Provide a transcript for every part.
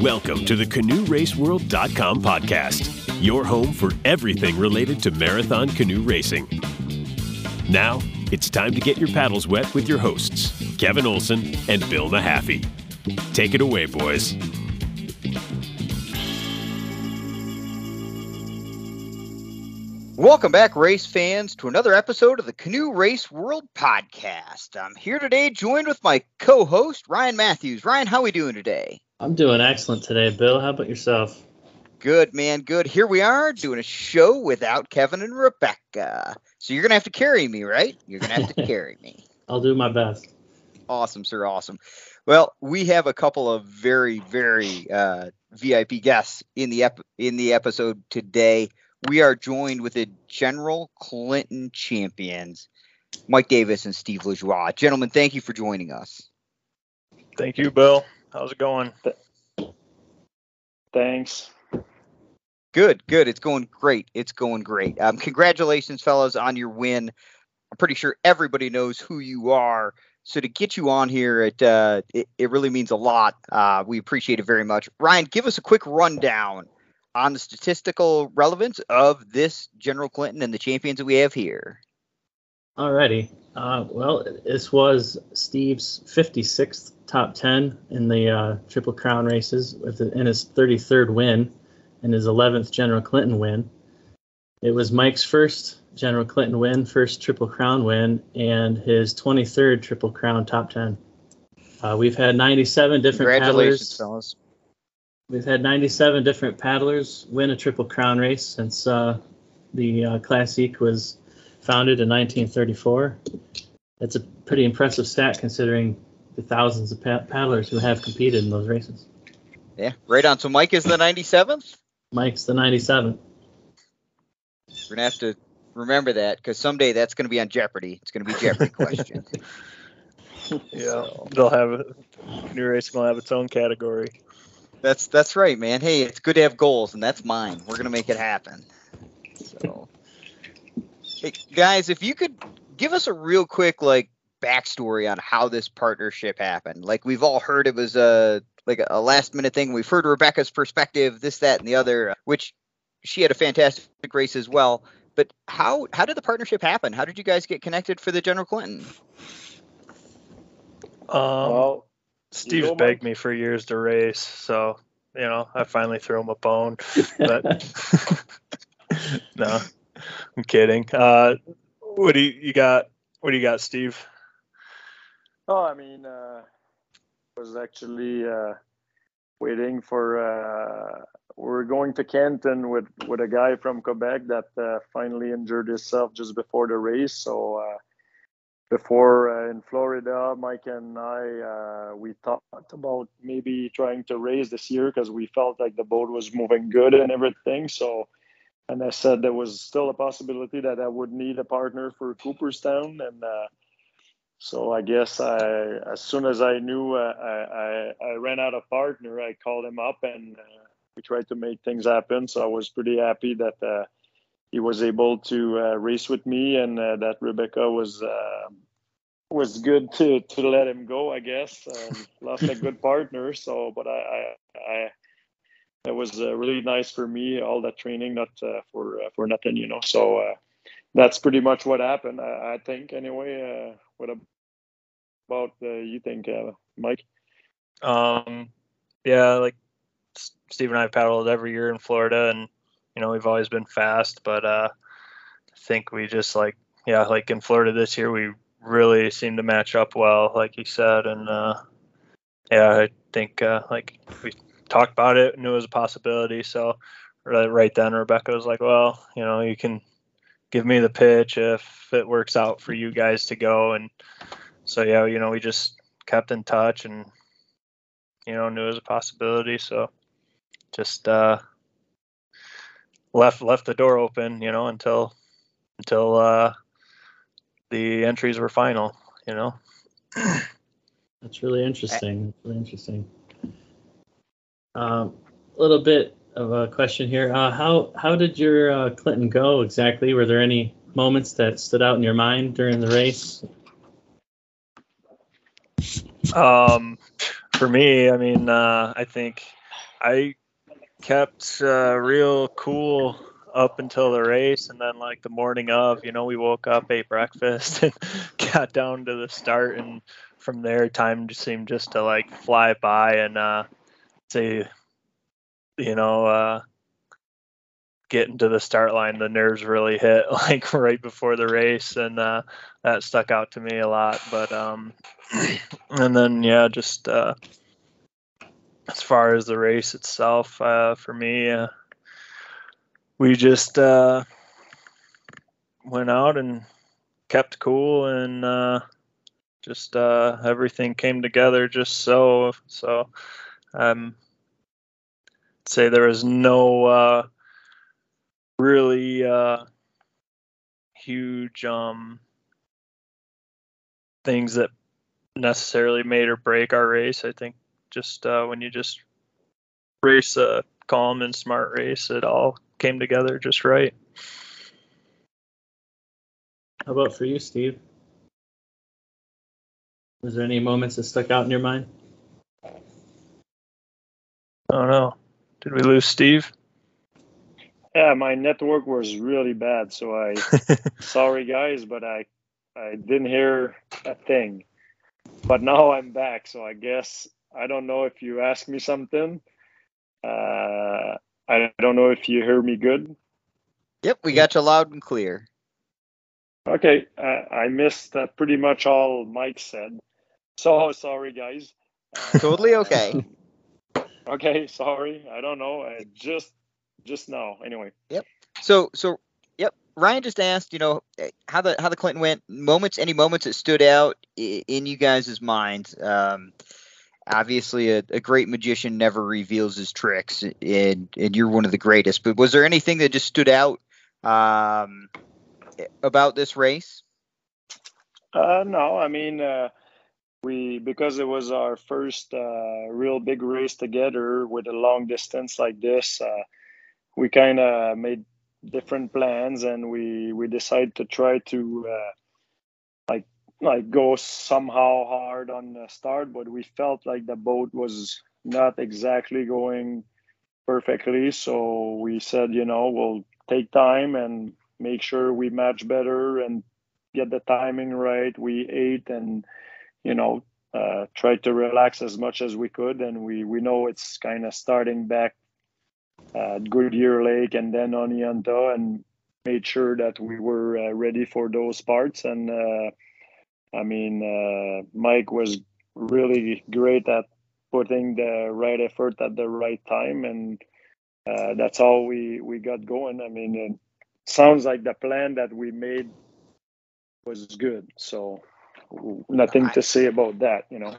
Welcome to the CanoeRaceWorld.com podcast, your home for everything related to marathon canoe racing. Now, it's time to get your paddles wet with your hosts, Kevin Olson and Bill Mahaffey. Take it away, boys. Welcome back, race fans, to another episode of the Canoe Race World podcast. I'm here today, joined with my co-host Ryan Matthews. Ryan, how are we doing today? I'm doing excellent today, Bill. How about yourself? Good, man. Good. Here we are doing a show without Kevin and Rebecca. So you're gonna have to carry me, right? You're gonna have to carry me. I'll do my best. Awesome, sir. Awesome. Well, we have a couple of very, very uh, VIP guests in the ep- in the episode today we are joined with the General Clinton champions, Mike Davis and Steve Lajoie. Gentlemen, thank you for joining us. Thank you, Bill. How's it going? Thanks. Good, good. It's going great. It's going great. Um, congratulations, fellas, on your win. I'm pretty sure everybody knows who you are. So to get you on here, it uh, it, it really means a lot. Uh, we appreciate it very much. Ryan, give us a quick rundown on the statistical relevance of this General Clinton and the champions that we have here. Alrighty. Uh, well, this was Steve's 56th top 10 in the uh, Triple Crown races with in his 33rd win and his 11th General Clinton win. It was Mike's first General Clinton win, first Triple Crown win, and his 23rd Triple Crown top 10. Uh, we've had 97 different Congratulations, paddlers. fellas. We've had 97 different paddlers win a Triple Crown race since uh, the uh, Classique was founded in 1934. That's a pretty impressive stat considering the thousands of paddlers who have competed in those races. Yeah, right on. So Mike is the 97th? Mike's the 97th. We're going to have to remember that because someday that's going to be on Jeopardy. It's going to be Jeopardy questions. yeah, so. they'll have a new racing will have its own category. That's that's right, man. Hey, it's good to have goals, and that's mine. We're gonna make it happen. So, hey, guys, if you could give us a real quick like backstory on how this partnership happened. Like we've all heard it was a like a last minute thing. We've heard Rebecca's perspective, this, that, and the other, which she had a fantastic race as well. But how how did the partnership happen? How did you guys get connected for the General Clinton? Um, well, Steve's begged me for years to race, so you know I finally threw him a bone. But no, I'm kidding. Uh, what do you, you got? What do you got, Steve? Oh, I mean, uh, was actually uh, waiting for. Uh, we are going to Canton with with a guy from Quebec that uh, finally injured himself just before the race, so. Uh, before uh, in Florida, Mike and I uh, we talked about maybe trying to race this year because we felt like the boat was moving good and everything. So, and I said there was still a possibility that I would need a partner for Cooperstown, and uh, so I guess I, as soon as I knew uh, I, I, I ran out of partner, I called him up and uh, we tried to make things happen. So I was pretty happy that uh, he was able to uh, race with me, and uh, that Rebecca was was good to to let him go. I guess um, lost a good partner. So, but I, I, I it was uh, really nice for me. All that training, not uh, for uh, for nothing, you know. So that's pretty much what happened. I, I think anyway. What about you think, Mike? Um, yeah, like Steve and I have paddled every year in Florida, and you know, we've always been fast, but uh, I think we just like, yeah, like in Florida this year, we really seem to match up well, like you said. And uh, yeah, I think uh, like we talked about it, knew it was a possibility. So right then, Rebecca was like, well, you know, you can give me the pitch if it works out for you guys to go. And so, yeah, you know, we just kept in touch and, you know, knew it was a possibility. So just, uh, left left the door open, you know, until until uh, the entries were final, you know. That's really interesting. That's really interesting. Um, a little bit of a question here. Uh, how how did your uh, Clinton go exactly? Were there any moments that stood out in your mind during the race? Um, for me, I mean, uh, I think I kept uh, real cool up until the race, and then like the morning of, you know, we woke up, ate breakfast, and got down to the start, and from there, time just seemed just to like fly by, and uh, say, you know, uh, getting to the start line, the nerves really hit like right before the race, and uh, that stuck out to me a lot. But um, and then yeah, just uh, as far as the race itself, uh, for me, uh, we just uh, went out and kept cool, and uh, just uh, everything came together just so. So, um, say there was no uh, really uh, huge um, things that necessarily made or break our race. I think just uh, when you just race a calm and smart race, it all came together just right. How about for you, Steve? Was there any moments that stuck out in your mind? I don't know. Did we lose Steve? Yeah, my network was really bad, so I sorry guys, but I I didn't hear a thing. But now I'm back, so I guess I don't know if you asked me something. Uh, I don't know if you hear me good. Yep, we got you loud and clear. Okay, uh, I missed uh, pretty much all Mike said. So sorry, guys. Totally okay. okay, sorry. I don't know. I just just now. Anyway. Yep. So so yep. Ryan just asked, you know, eh, how the how the Clinton went. Moments, any moments that stood out in you guys' minds. Um, obviously, a, a great magician never reveals his tricks, and and you're one of the greatest. But was there anything that just stood out um, about this race? Uh, no, I mean. Uh, we because it was our first uh, real big race together with a long distance like this uh, we kind of made different plans and we we decided to try to uh, like like go somehow hard on the start but we felt like the boat was not exactly going perfectly. So we said you know we'll take time and make sure we match better and get the timing right. We ate and you know uh, tried to relax as much as we could and we we know it's kind of starting back at Goodyear Lake and then on Oneonta and made sure that we were uh, ready for those parts. And uh, I mean, uh, Mike was really great at putting the right effort at the right time, and uh, that's how we we got going. I mean, it sounds like the plan that we made was good. So nothing to say about that, you know.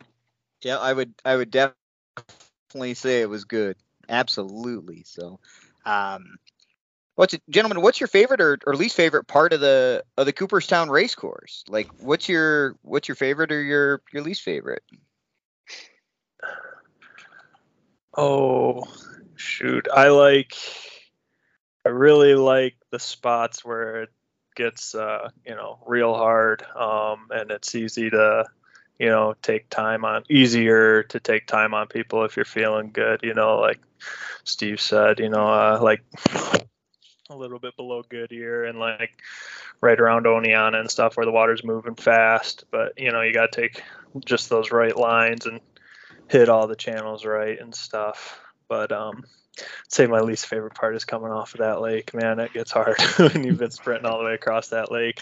Yeah, I would I would definitely say it was good. Absolutely. So, um, what's gentlemen? What's your favorite or, or least favorite part of the of the Cooperstown race course? Like, what's your what's your favorite or your your least favorite? Oh, shoot! I like. I really like the spots where it gets uh, you know real hard, um, and it's easy to you know take time on easier to take time on people if you're feeling good you know like steve said you know uh, like a little bit below goodyear and like right around oneonta and stuff where the water's moving fast but you know you got to take just those right lines and hit all the channels right and stuff but um I'd say my least favorite part is coming off of that lake man. It gets hard when you've been sprinting all the way across that lake.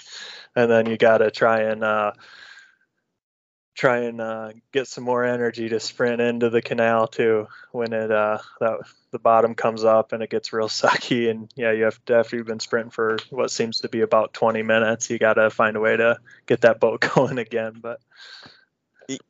And then you got to try and uh try and uh, get some more energy to sprint into the canal too when it uh, that the bottom comes up and it gets real sucky. And yeah you have to after you've been sprinting for what seems to be about 20 minutes you got to find a way to get that boat going again. But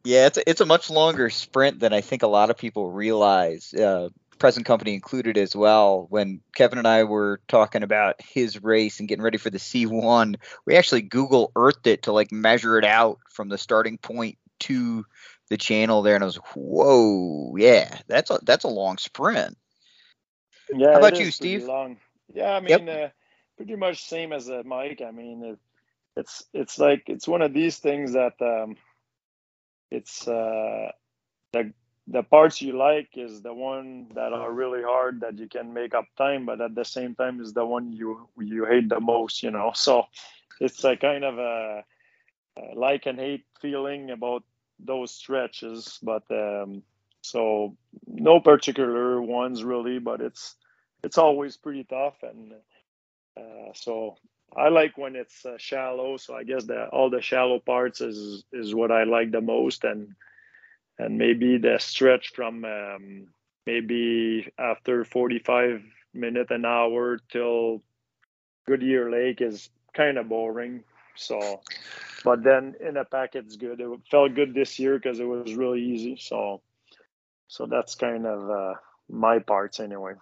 yeah it's a, it's a much longer sprint than i think a lot of people realize uh, present company included as well when kevin and i were talking about his race and getting ready for the c1 we actually google earthed it to like measure it out from the starting point to the channel there and i was like whoa yeah that's a that's a long sprint yeah how about you steve long. yeah i mean yep. uh, pretty much same as uh, mike i mean it, it's it's like it's one of these things that um it's uh the the parts you like is the one that are really hard that you can make up time, but at the same time is the one you you hate the most, you know. So it's a kind of a, a like and hate feeling about those stretches, but um, so no particular ones really, but it's it's always pretty tough, and uh, so I like when it's uh, shallow. So I guess that all the shallow parts is is what I like the most, and and maybe the stretch from um, maybe after 45 minute an hour till Goodyear Lake is kind of boring. So, but then in a pack it's good. It felt good this year because it was really easy. So, so that's kind of uh, my parts anyway.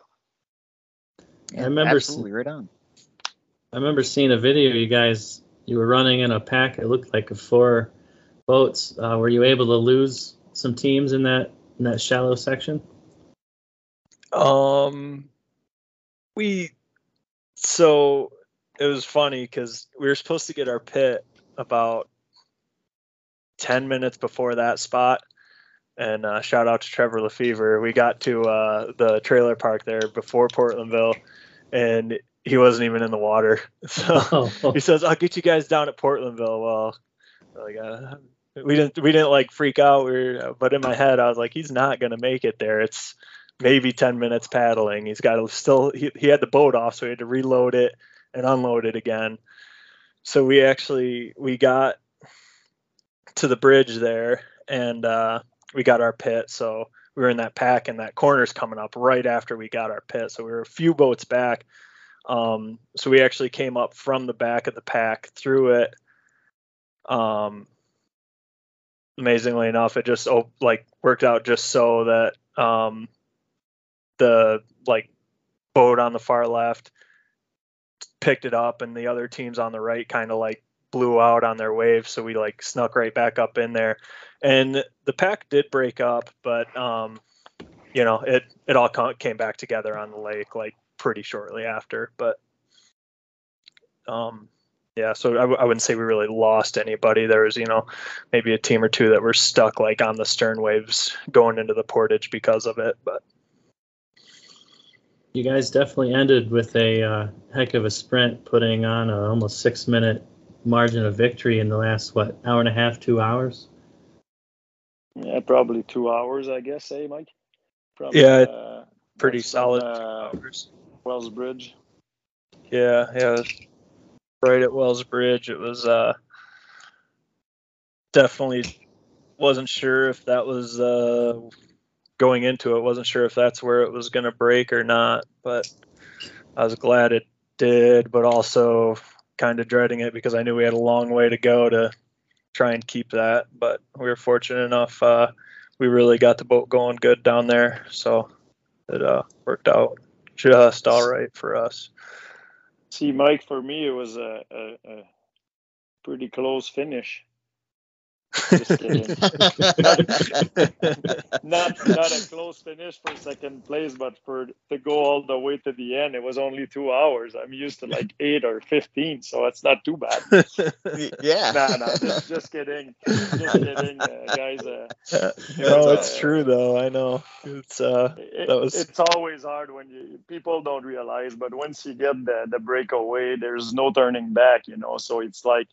I remember absolutely right on. I remember seeing a video. You guys, you were running in a pack. It looked like four boats. Uh, were you able to lose some teams in that in that shallow section? Um, we so it was funny because we were supposed to get our pit about ten minutes before that spot. And uh, shout out to Trevor Lefevre. We got to uh, the trailer park there before Portlandville, and he wasn't even in the water. So Oh, he says, "I'll get you guys down at Portlandville." Well, like uh, we didn't we didn't like freak out. We were, but in my head, I was like, "He's not gonna make it there. It's maybe ten minutes paddling. He's got to still. He, he had the boat off, so he had to reload it and unload it again. So we actually we got to the bridge there, and uh, we got our pit. So we were in that pack, and that corner's coming up right after we got our pit. So we were a few boats back. Um, so we actually came up from the back of the pack through it. Um, amazingly enough, it just oh, like worked out just so that um, the like boat on the far left picked it up, and the other teams on the right kind of like blew out on their wave. So we like snuck right back up in there, and the pack did break up, but um, you know it it all came back together on the lake like pretty shortly after. But um, yeah, so I, w- I wouldn't say we really lost anybody. There was, you know, maybe a team or two that were stuck like on the stern waves going into the portage because of it. But you guys definitely ended with a uh, heck of a sprint, putting on a almost six minute margin of victory in the last what hour and a half, two hours. Yeah, probably two hours, I guess, eh, Mike? From, Yeah, uh, pretty that's from, solid. Uh, two hours. Wells Bridge. Yeah, yeah. Right at Wells Bridge, it was uh definitely wasn't sure if that was uh going into it, wasn't sure if that's where it was going to break or not, but I was glad it did, but also kind of dreading it because I knew we had a long way to go to try and keep that, but we were fortunate enough uh we really got the boat going good down there, so it uh worked out just all right for us. See, Mike, for me, it was a, a, a pretty close finish. Just kidding. not not a close finish for second place, but for to go all the way to the end, it was only two hours. I'm used to like eight or fifteen, so it's not too bad. yeah. no, no, just, just kidding, just kidding, uh, guys. Uh, no, was, it's uh, true though. I know. It's uh it, That was- It's always hard when you people don't realize, but once you get the the breakaway, there's no turning back. You know, so it's like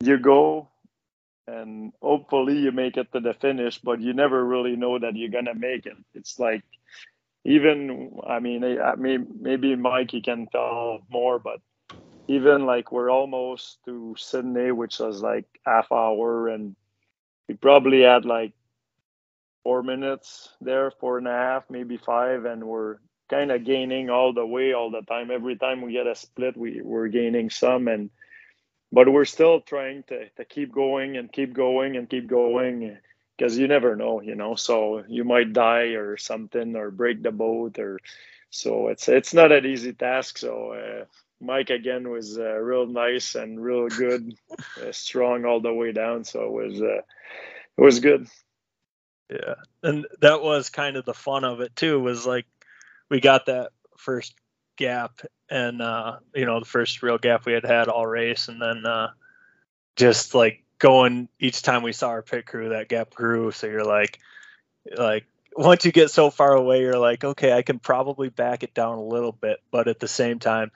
you go and hopefully you make it to the finish, but you never really know that you're gonna make it. It's like even I mean I mean maybe Mike you can tell more, but even like we're almost to Sidney, which was like half hour, and we probably had like four minutes there, four and a half, maybe five, and we're kind of gaining all the way all the time. Every time we get a split, we we're gaining some, and but we're still trying to to keep going and keep going and keep going because you never know, you know. So you might die or something or break the boat or so it's it's not an easy task. So. Uh, Mike again was uh, real nice and real good, uh, strong all the way down. So it was uh, it was good. yeah. And that was kind of the fun of it too, was like we got that first gap and uh you know, the first real gap we had had all race and then uh just like going each time we saw our pit crew that gap grew so you're like like once you get so far away, you're like, okay, I can probably back it down a little bit, but at the same time,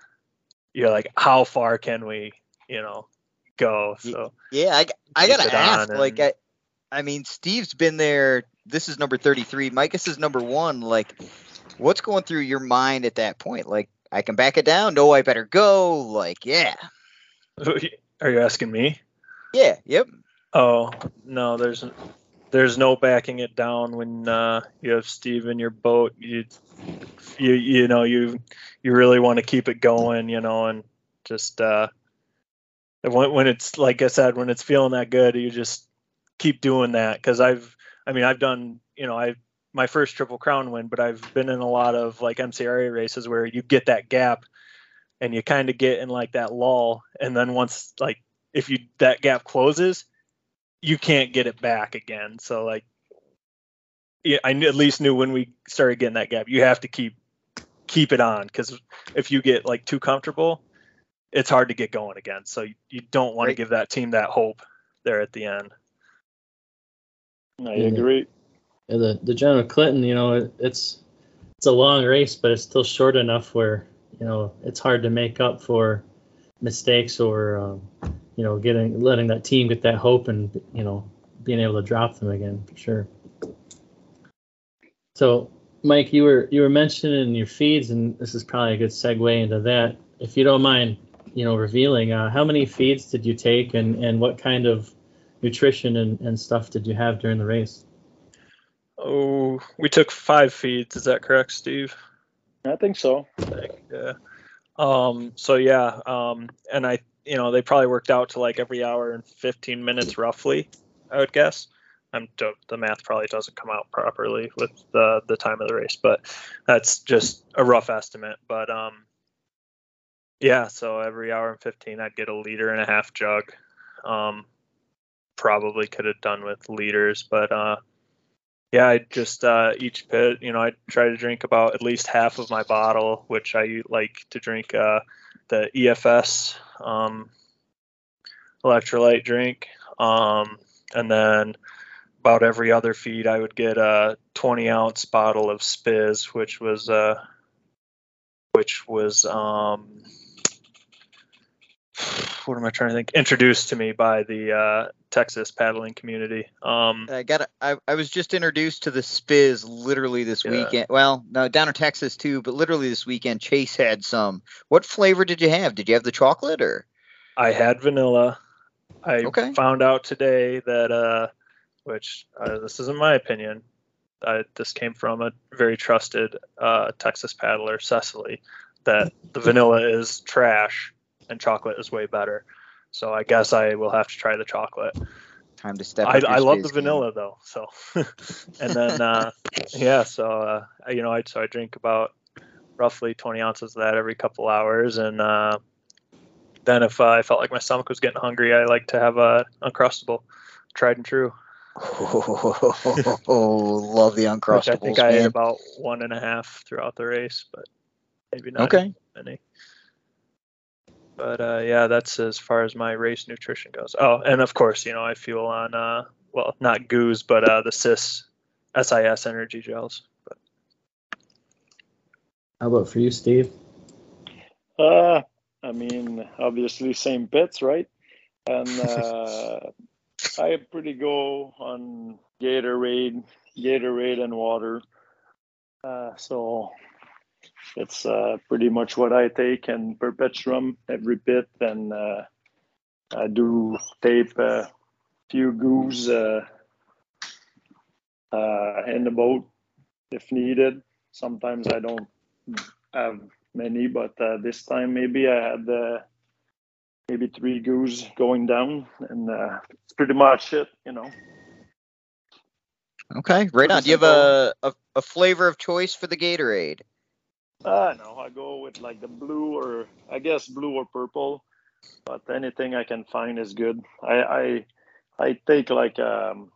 you're like, how far can we, you know, go? So Yeah, I, I gotta ask. on Like, I, I mean, Steve's been there. This is number thirty-three. Micah's is number one. Like, what's going through your mind at that point? Like, I can back it down. No, I better go. Like, yeah, are you asking me? yeah, yep. Oh no, there's there's no backing it down when uh, you have Steve in your boat. You you you know you you really want to keep it going, you know, and just uh, when when it's like I said, when it's feeling that good, you just keep doing that. Because I've I mean I've done you know I my first triple crown win, but I've been in a lot of like MCRA races where you get that gap and you kind of get in like that lull, and then once like if you that gap closes you can't get it back again. So like, yeah, I at least knew when we started getting that gap, you have to keep keep it on because if you get like too comfortable, it's hard to get going again. So you, you don't want to give that team that hope there at the end. I Yeah. agree. Yeah, the the General Clinton, you know, it, it's it's a long race, but it's still short enough where you know it's hard to make up for mistakes or um, you know getting letting that team get that hope and you know being able to drop them again for sure. So, Mike, you were you were mentioning your feeds, and this is probably a good segue into that. If you don't mind, you know, revealing uh, how many feeds did you take, and and what kind of nutrition and, and stuff did you have during the race? Oh, we took five feeds. Is that correct, Steve? I think so. think, yeah. Um, so yeah, um, and I, you know, they probably worked out to like every hour and 15 minutes roughly, I would guess. I'm don't the math probably doesn't come out properly with the the time of the race, but that's just a rough estimate. But um, yeah, so every hour and 15, I'd get a liter and a half jug. Um, probably could have done with liters, but uh, yeah, I just uh, each pit, you know, I try to drink about at least half of my bottle, which I like to drink uh, the EFS um, electrolyte drink, um, and then about every other feed, I would get a 20 ounce bottle of Spiz, which was uh, which was um, what am I trying to think? Introduced to me by the uh, Texas paddling community. Um, I got. I I was just introduced to the Spiz literally this Yeah. weekend. Well, no, down in Texas too, but literally this weekend. Chase had some. What flavor did you have? Did you have the chocolate or? I had vanilla. I Okay. found out today that, uh, which uh, this isn't my opinion. I, this came from a very trusted uh, Texas paddler, Cecily, that the vanilla is trash and chocolate is way better. So I guess I will have to try the chocolate. Time to step. I, I love the game. vanilla though. So, and then uh, yeah, so uh, you know, I so I drink about roughly 20 ounces of that every couple hours, and uh, then if uh, I felt like my stomach was getting hungry, I like to have a uncrustable, tried and true. Oh, love the Which I think I ate about one and a half throughout the race, but maybe not Okay. many. But uh, yeah, that's as far as my race nutrition goes. Oh, and of course, you know, I fuel on uh, well, not goos, but uh, the CIS SIS energy gels. But How about for you, Steve? Uh, I mean, obviously same bits, right? And uh, I pretty go on Gatorade, Gatorade and water. Uh, so it's uh, pretty much what I take and Perpetuum every bit, and uh, I do tape a few goos uh, uh, in the boat if needed. Sometimes I don't have many, but uh, this time maybe I had uh, maybe three goos going down, and uh, it's pretty much it, you know. Okay, right on. Do you have a, a a flavor of choice for the Gatorade? Uh, no, I go with like the blue or I guess blue or purple, but anything I can find is good. I I, I take like um,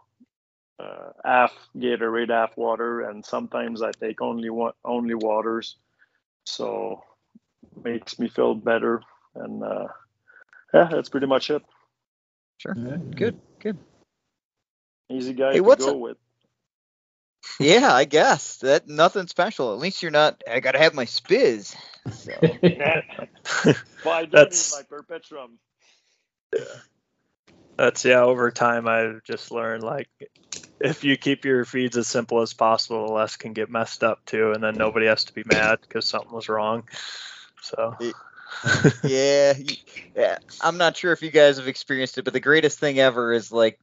uh, half Gatorade, half water, and sometimes I take only one only waters, so makes me feel better. And uh, yeah, that's pretty much it. Sure. Good. Good. Easy guy Hey, to what's go a- with. Yeah, I guess that nothing special. At least you're not. I gotta have my spiz. So. well, I do That's- need my perpetuum. That's yeah. Over time, I've just learned like if you keep your feeds as simple as possible, the less can get messed up too, and then nobody has to be mad because something was wrong. So yeah, yeah. I'm not sure if you guys have experienced it, but the greatest thing ever is like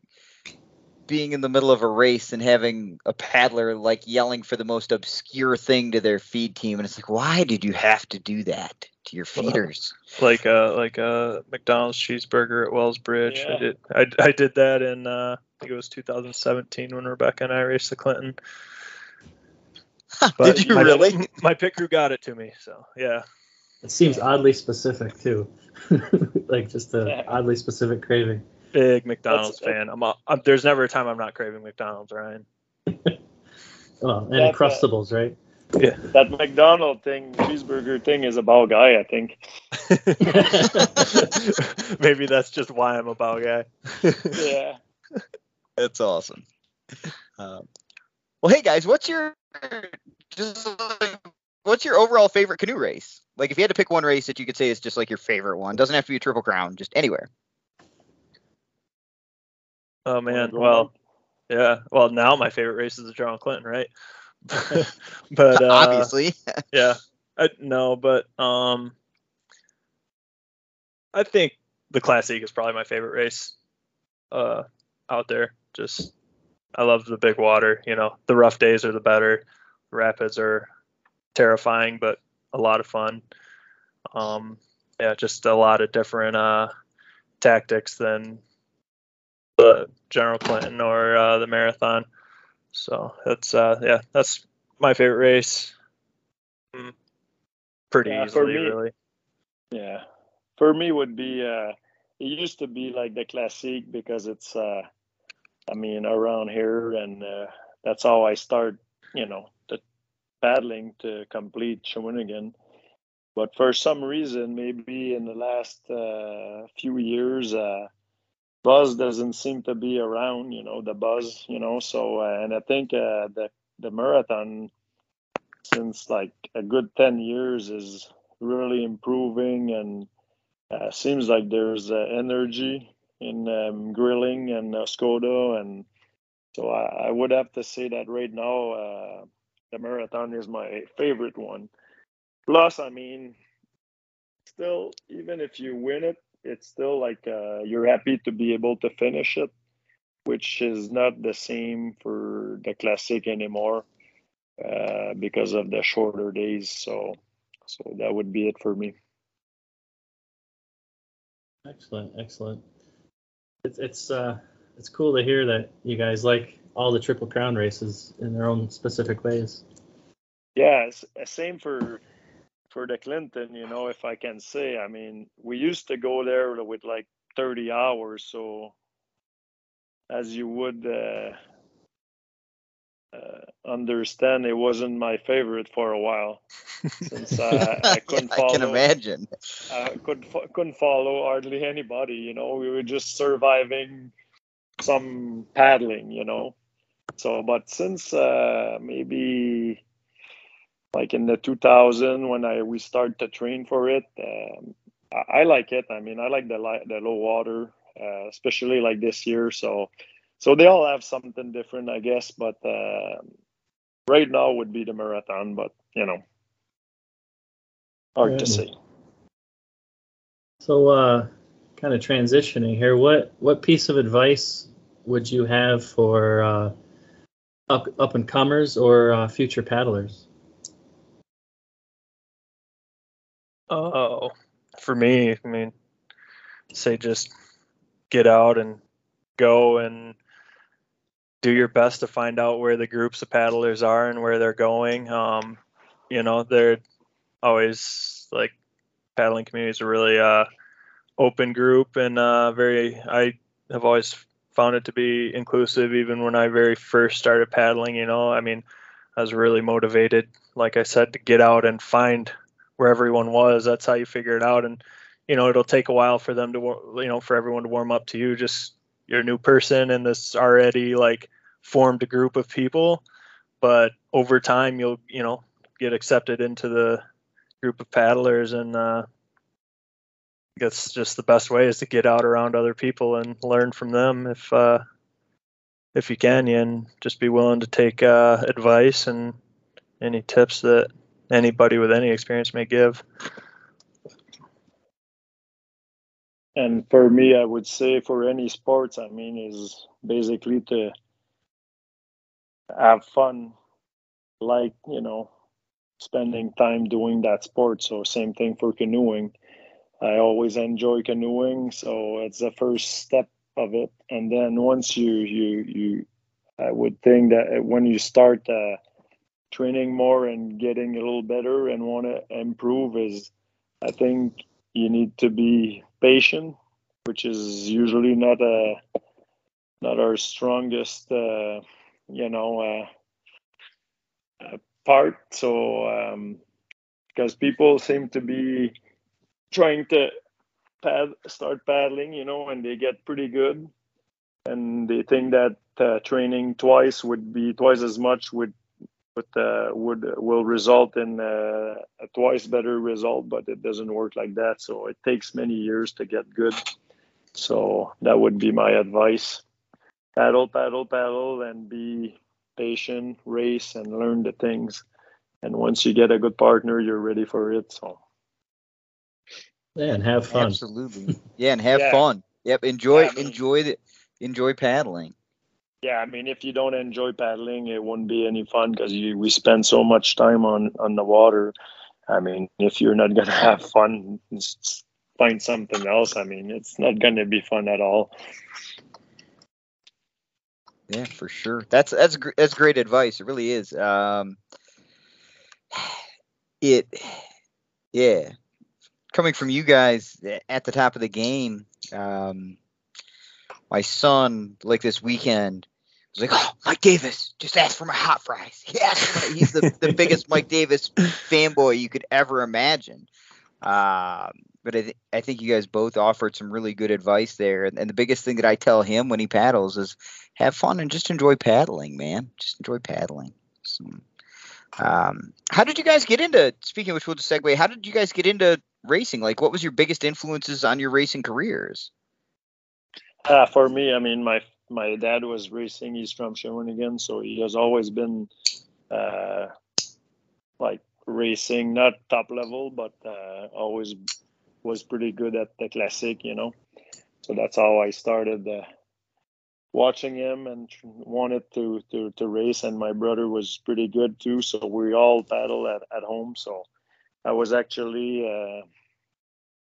being in the middle of a race and having a paddler like yelling for the most obscure thing to their feed team, and it's like, why did you have to do that to your feeders? like a like a McDonald's cheeseburger at Wells Bridge. I did I, I did that in uh, I think it was 2017 when Rebecca and I raced the Clinton. did you my, really? My pit crew got it to me, so yeah. It seems oddly specific too, like just a Yeah. oddly specific craving. Big McDonald's That's- fan. I'm, a- I'm there's never a time I'm not craving McDonald's, Ryan. Oh, and That, Crustables, right? That McDonald thing, cheeseburger thing, is a bow guy. I think. Maybe that's just why I'm a bow guy. Yeah. That's awesome. Um, well, hey guys, what's your just like, what's your overall favorite canoe race? Like, if you had to pick one race that you could say is just like your favorite one, doesn't have to be a triple crown, just anywhere. Oh man, well, yeah. Well, now my favorite race is the John Clinton, right? but uh, Obviously, yeah, I, no, but um, I think the Classic is probably my favorite race uh out there. Just I love the big water. You know, the rough days are the better. The rapids are terrifying, but a lot of fun. Um, yeah, just a lot of different uh tactics than the General Clinton or uh, the marathon. So that's uh yeah, that's my favorite race. Mm, Pretty Yeah, for easily, me- really. Yeah. For me, would be uh, it used to be like the classic because it's uh, I mean around here and uh, that's how I start. You know, the paddling to complete Shawinigan. But for some reason, maybe in the last uh, few years, uh, buzz doesn't seem to be around. You know, the buzz. You know, so uh, and I think uh, the the marathon since like a good ten years is really improving and uh, seems like there's uh, energy in um, Grayling and uh, Oscoda, and so I, I would have to say that right now uh, the marathon is my favorite one. Plus, I mean, still, even if you win it, it's still like uh, you're happy to be able to finish it, which is not the same for the classic anymore uh, because of the shorter days. So, so that would be it for me. Excellent, excellent. It's it's uh it's cool to hear that you guys like all the triple crown races in their own specific ways. Yeah, same for for the Clinton. You know, if I can say, I mean, we used to go there with like 30 hours. So, as you would uh, uh, understand, it wasn't my favorite for a while since uh, I couldn't I follow. can imagine. I could, couldn't follow hardly anybody. You know, we were just surviving some paddling. You know, so but since uh, maybe like in the 2000 when I we started to train for it, um, I, I like it. I mean, I like the li- the low water, uh, especially like this year. So so they all have something different, I guess. But uh, right now would be the marathon, but you know, hard to say. So uh kind of transitioning here, what what piece of advice would you have for uh up up and comers or uh, future paddlers? For me, I mean, say just get out and go and do your best to find out where the groups of paddlers are and where they're going. Um, you know, they're always like paddling communities are really uh open group and uh very I have always found it to be inclusive even when I very first started paddling, you know. I mean, I was really motivated, like I said, to get out and find where everyone was. That's how you figure it out. And you know, it'll take a while for them to, you know, for everyone to warm up to you. Just you're a new person in this already like formed group of people. but over time you'll you know get accepted into the group of paddlers and uh, that's just the best way is to get out around other people and learn from them if uh, if you can and just be willing to take uh, advice and any tips that anybody with any experience may give. And for me i would say for any sports i mean is basically to have fun like you know spending time doing that sport. So same thing for canoeing. I always enjoy canoeing so it's the first step of it. And then once you you you i would think that when you start uh, training more and getting a little better and want to improve is i think you need to be patient which is usually not a not our strongest uh, you know uh, uh, part. So um, because people seem to be trying to pad start paddling you know and they get pretty good. And they think that uh, training twice would be twice as much would would uh, would will result in uh, a twice better result but it doesn't work like that so it takes many years to get good so that would be my advice paddle paddle paddle and be patient race and learn the things and once you get a good partner you're ready for it so Yeah, and have fun. Absolutely. Yeah, and have Yeah. fun. Yep. Enjoy Yeah, I mean- enjoy the enjoy paddling. Yeah i mean if you don't enjoy paddling it wouldn't be any fun because we spend so much time on on the water i mean if you're not gonna have fun find something else i mean it's not gonna be fun at all Yeah, for sure. That's that's that's great advice. It really is. Um, it, yeah, coming from you guys at the top of the game. Um, my son, like this weekend, like, "Oh, Mike Davis, just ask for my hot fries." My, he's the, the biggest Mike Davis fanboy you could ever imagine. Um, but I, th- I think you guys both offered some really good advice there. And, and the biggest thing that I tell him when he paddles is have fun and just enjoy paddling, man. Just enjoy paddling. So, um, how did you guys get into? Speaking which, we'll just segue. How did you guys get into racing? Like, what was your biggest influences on your racing careers? Uh, for me, I mean, my my dad was racing. He's from Shawinigan, so he has always been uh, like racing, not top level, but uh, always was pretty good at the classic, you know. So that's how I started uh, watching him and wanted to, to to race. And my brother was pretty good too, so we all paddle at, at home. So I was actually.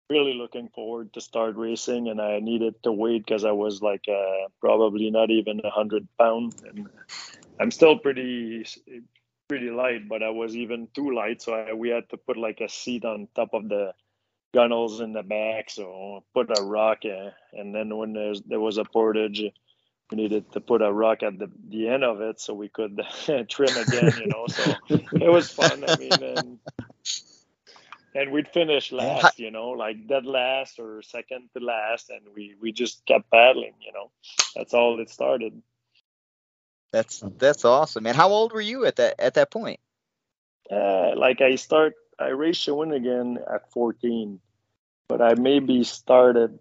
Really looking forward to start racing and i needed to wait because i was like uh, probably not even a hundred pound and i'm still pretty pretty light but i was even too light so I, we had to put like a seat on top of the gunnels in the back so put a rock uh, and then when there's, there was a portage we needed to put a rock at the, the end of it so we could trim again you know so it was fun i mean and and we'd finish last, you know, like dead last or second to last, and we we just kept paddling, you know. That's all it started. That's that's awesome, man. How old were you at that at that point? Uh, like I start, I raced Shawinigan at 14, but I maybe started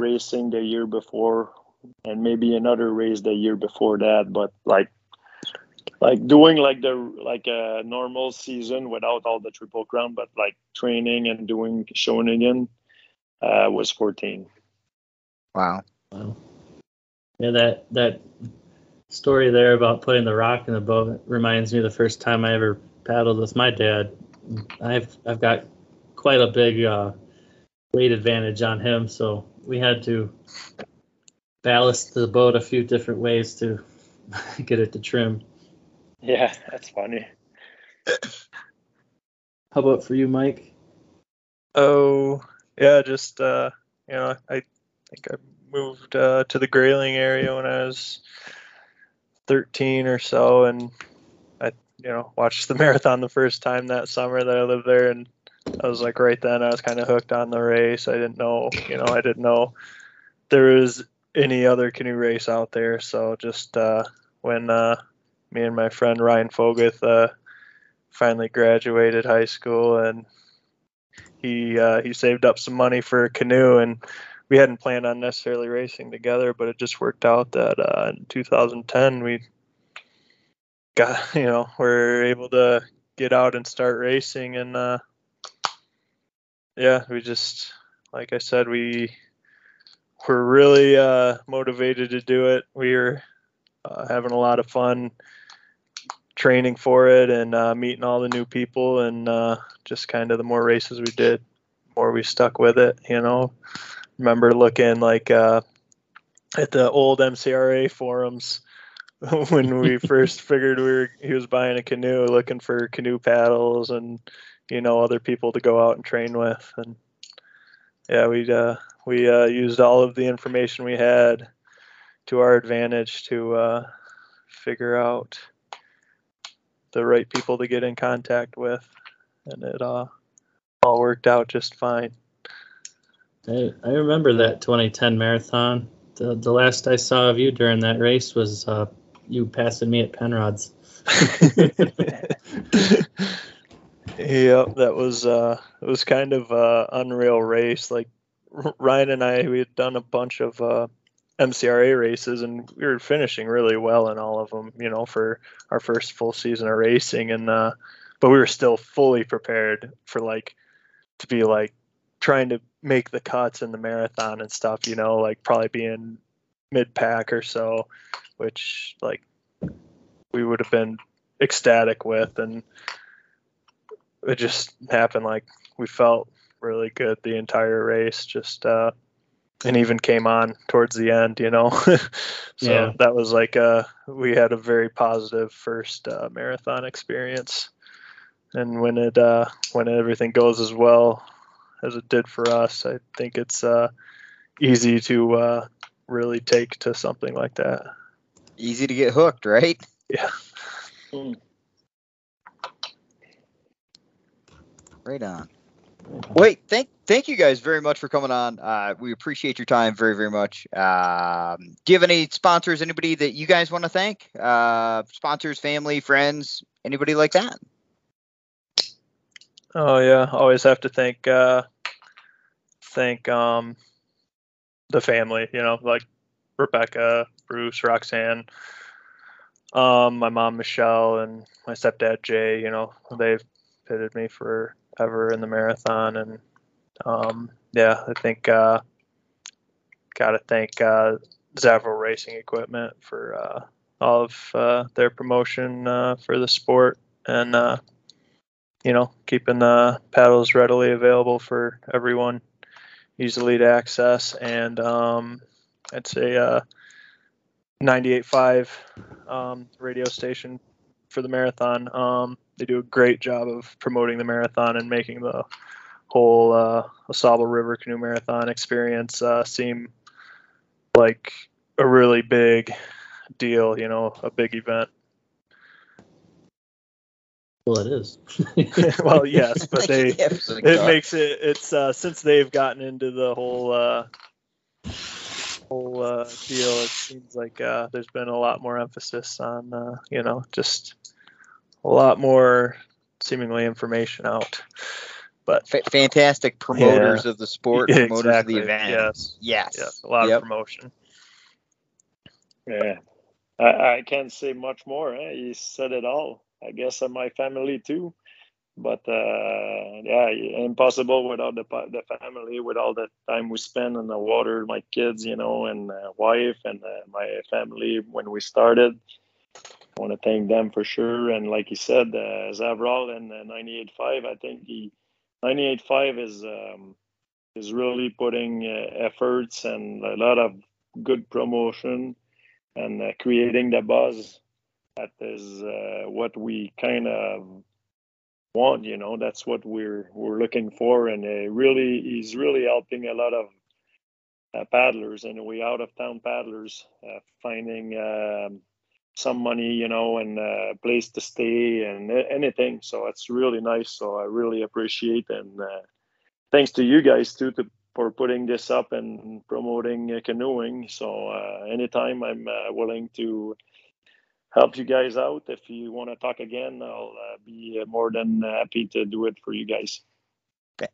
racing the year before, and maybe another race the year before that. But like like doing like the like a normal season without all the triple crown but like training and doing Shawinigan uh was 14 Wow. Wow. Yeah, that that story there about putting the rock in the boat reminds me of the first time I ever paddled with my dad. I've I've got quite a big uh, weight advantage on him, so we had to ballast the boat a few different ways to get it to trim. Yeah that's funny How about for you, Mike? Oh, yeah, just uh, you know, I think I moved uh, to the Grayling area when I was 13 or so, and I, you know, watched the marathon the first time that summer that I lived there, and I was like, right then, I was kind of hooked on the race. I didn't know, you know, I didn't know there was any other canoe race out there, so just uh, when uh, me and my friend Ryan Foguth uh, finally graduated high school, and he uh, he saved up some money for a canoe, and we hadn't planned on necessarily racing together, but it just worked out that uh, in 2010 we got you know we're able to get out and start racing, and uh, yeah, we just like I said we were really uh, motivated to do it. We were uh, having a lot of fun training for it and uh, meeting all the new people and uh, just kind of the more races we did, more we stuck with it. You know, remember looking like uh, at the old MCRA forums when we first figured we were he was buying a canoe, looking for canoe paddles and you know other people to go out and train with and yeah we uh, we uh, used all of the information we had to our advantage to uh, figure out the right people to get in contact with, and it uh, all worked out just fine. I, I remember that 2010 marathon. The, the last I saw of you during that race was uh, you passing me at Penrod's. yep, that was uh, it was kind of uh, unreal race. Like Ryan and I, we had done a bunch of uh, MCRA races, and we were finishing really well in all of them. You know, for our first full season of racing, and uh, but we were still fully prepared for like to be like trying to make the cuts in the marathon and stuff. You know, like probably being mid pack or so, which like we would have been ecstatic with, and it just happened like we felt really good the entire race. Just uh, and even came on towards the end, you know. so yeah. that was like uh we had a very positive first uh, marathon experience. And when it uh when everything goes as well as it did for us, I think it's uh easy to uh really take to something like that. Easy to get hooked, right? Yeah. Right on. Wait, thank thank you guys very much for coming on. Uh, we appreciate your time very very much. Um, do you have any sponsors? Anybody that you guys want to thank? Uh, sponsors, family, friends, anybody like that? Oh yeah, always have to thank uh, thank um, the family. You know, like Rebecca, Bruce, Roxanne, um, my mom Michelle, and my stepdad Jay. You know, they've pitted me for ever in the marathon. And um, yeah, I think uh, got to thank uh, Zaveral Racing Equipment for uh, all of uh, their promotion uh, for the sport and uh, you know keeping the paddles readily available for everyone, easily to access. And um, I'd say uh, 98.5 um, radio station for the marathon. Um, they do a great job of promoting the marathon and making the whole uh, AuSable River Canoe Marathon experience uh, seem like a really big deal. You know, a big event. Well, it is. well, yes, but they it makes it. It's uh, since they've gotten into the whole uh, whole uh, deal. It seems like uh, there's been a lot more emphasis on uh, you know just a lot more seemingly information out. But F- fantastic promoters yeah. of the sport, promoters exactly. of the event. Yes, yes, yes. a lot yep. of promotion. Yeah, I, I can't say much more. Eh? He said it all. I guess of my family too. But uh, yeah, impossible without the the family, with all the time we spend on the water, my kids, you know, and uh, wife and uh, my family when we started. I want to thank them for sure. And like you said, uh, Zaveral and uh, 98.5, I think the 98.5 is um, is really putting uh, efforts and a lot of good promotion and uh, creating the buzz. That is uh, what we kind of want. You know, that's what we're we're looking for, and uh, really, he's really helping a lot of uh, paddlers and we out of town paddlers finding um, some money, you know, and a place to stay and anything. So it's really nice. So I really appreciate and uh, thanks to you guys too to, for putting this up and promoting uh, canoeing. So uh, anytime I'm uh, willing to help you guys out. If you want to talk again, I'll uh, be more than happy to do it for you guys.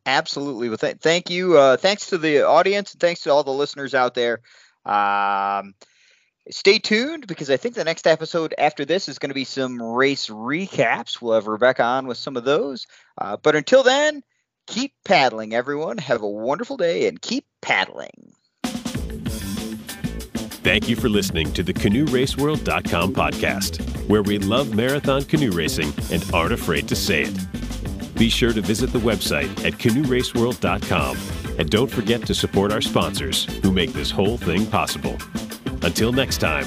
Absolutely. Well, th- thank you. Uh, thanks to the audience thanks to all the listeners out there. Um, stay tuned because I think the next episode after this is going to be some race recaps. We'll have Rebecca on with some of those. Uh, but until then, keep paddling, everyone. Have a wonderful day and keep paddling. Thank you for listening to the CanoeRaceWorld.com podcast, where we love marathon canoe racing and aren't afraid to say it. Be sure to visit the website at CanoeRaceWorld.com and don't forget to support our sponsors who make this whole thing possible. Until next time,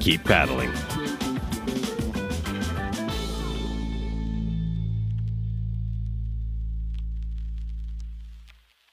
keep paddling.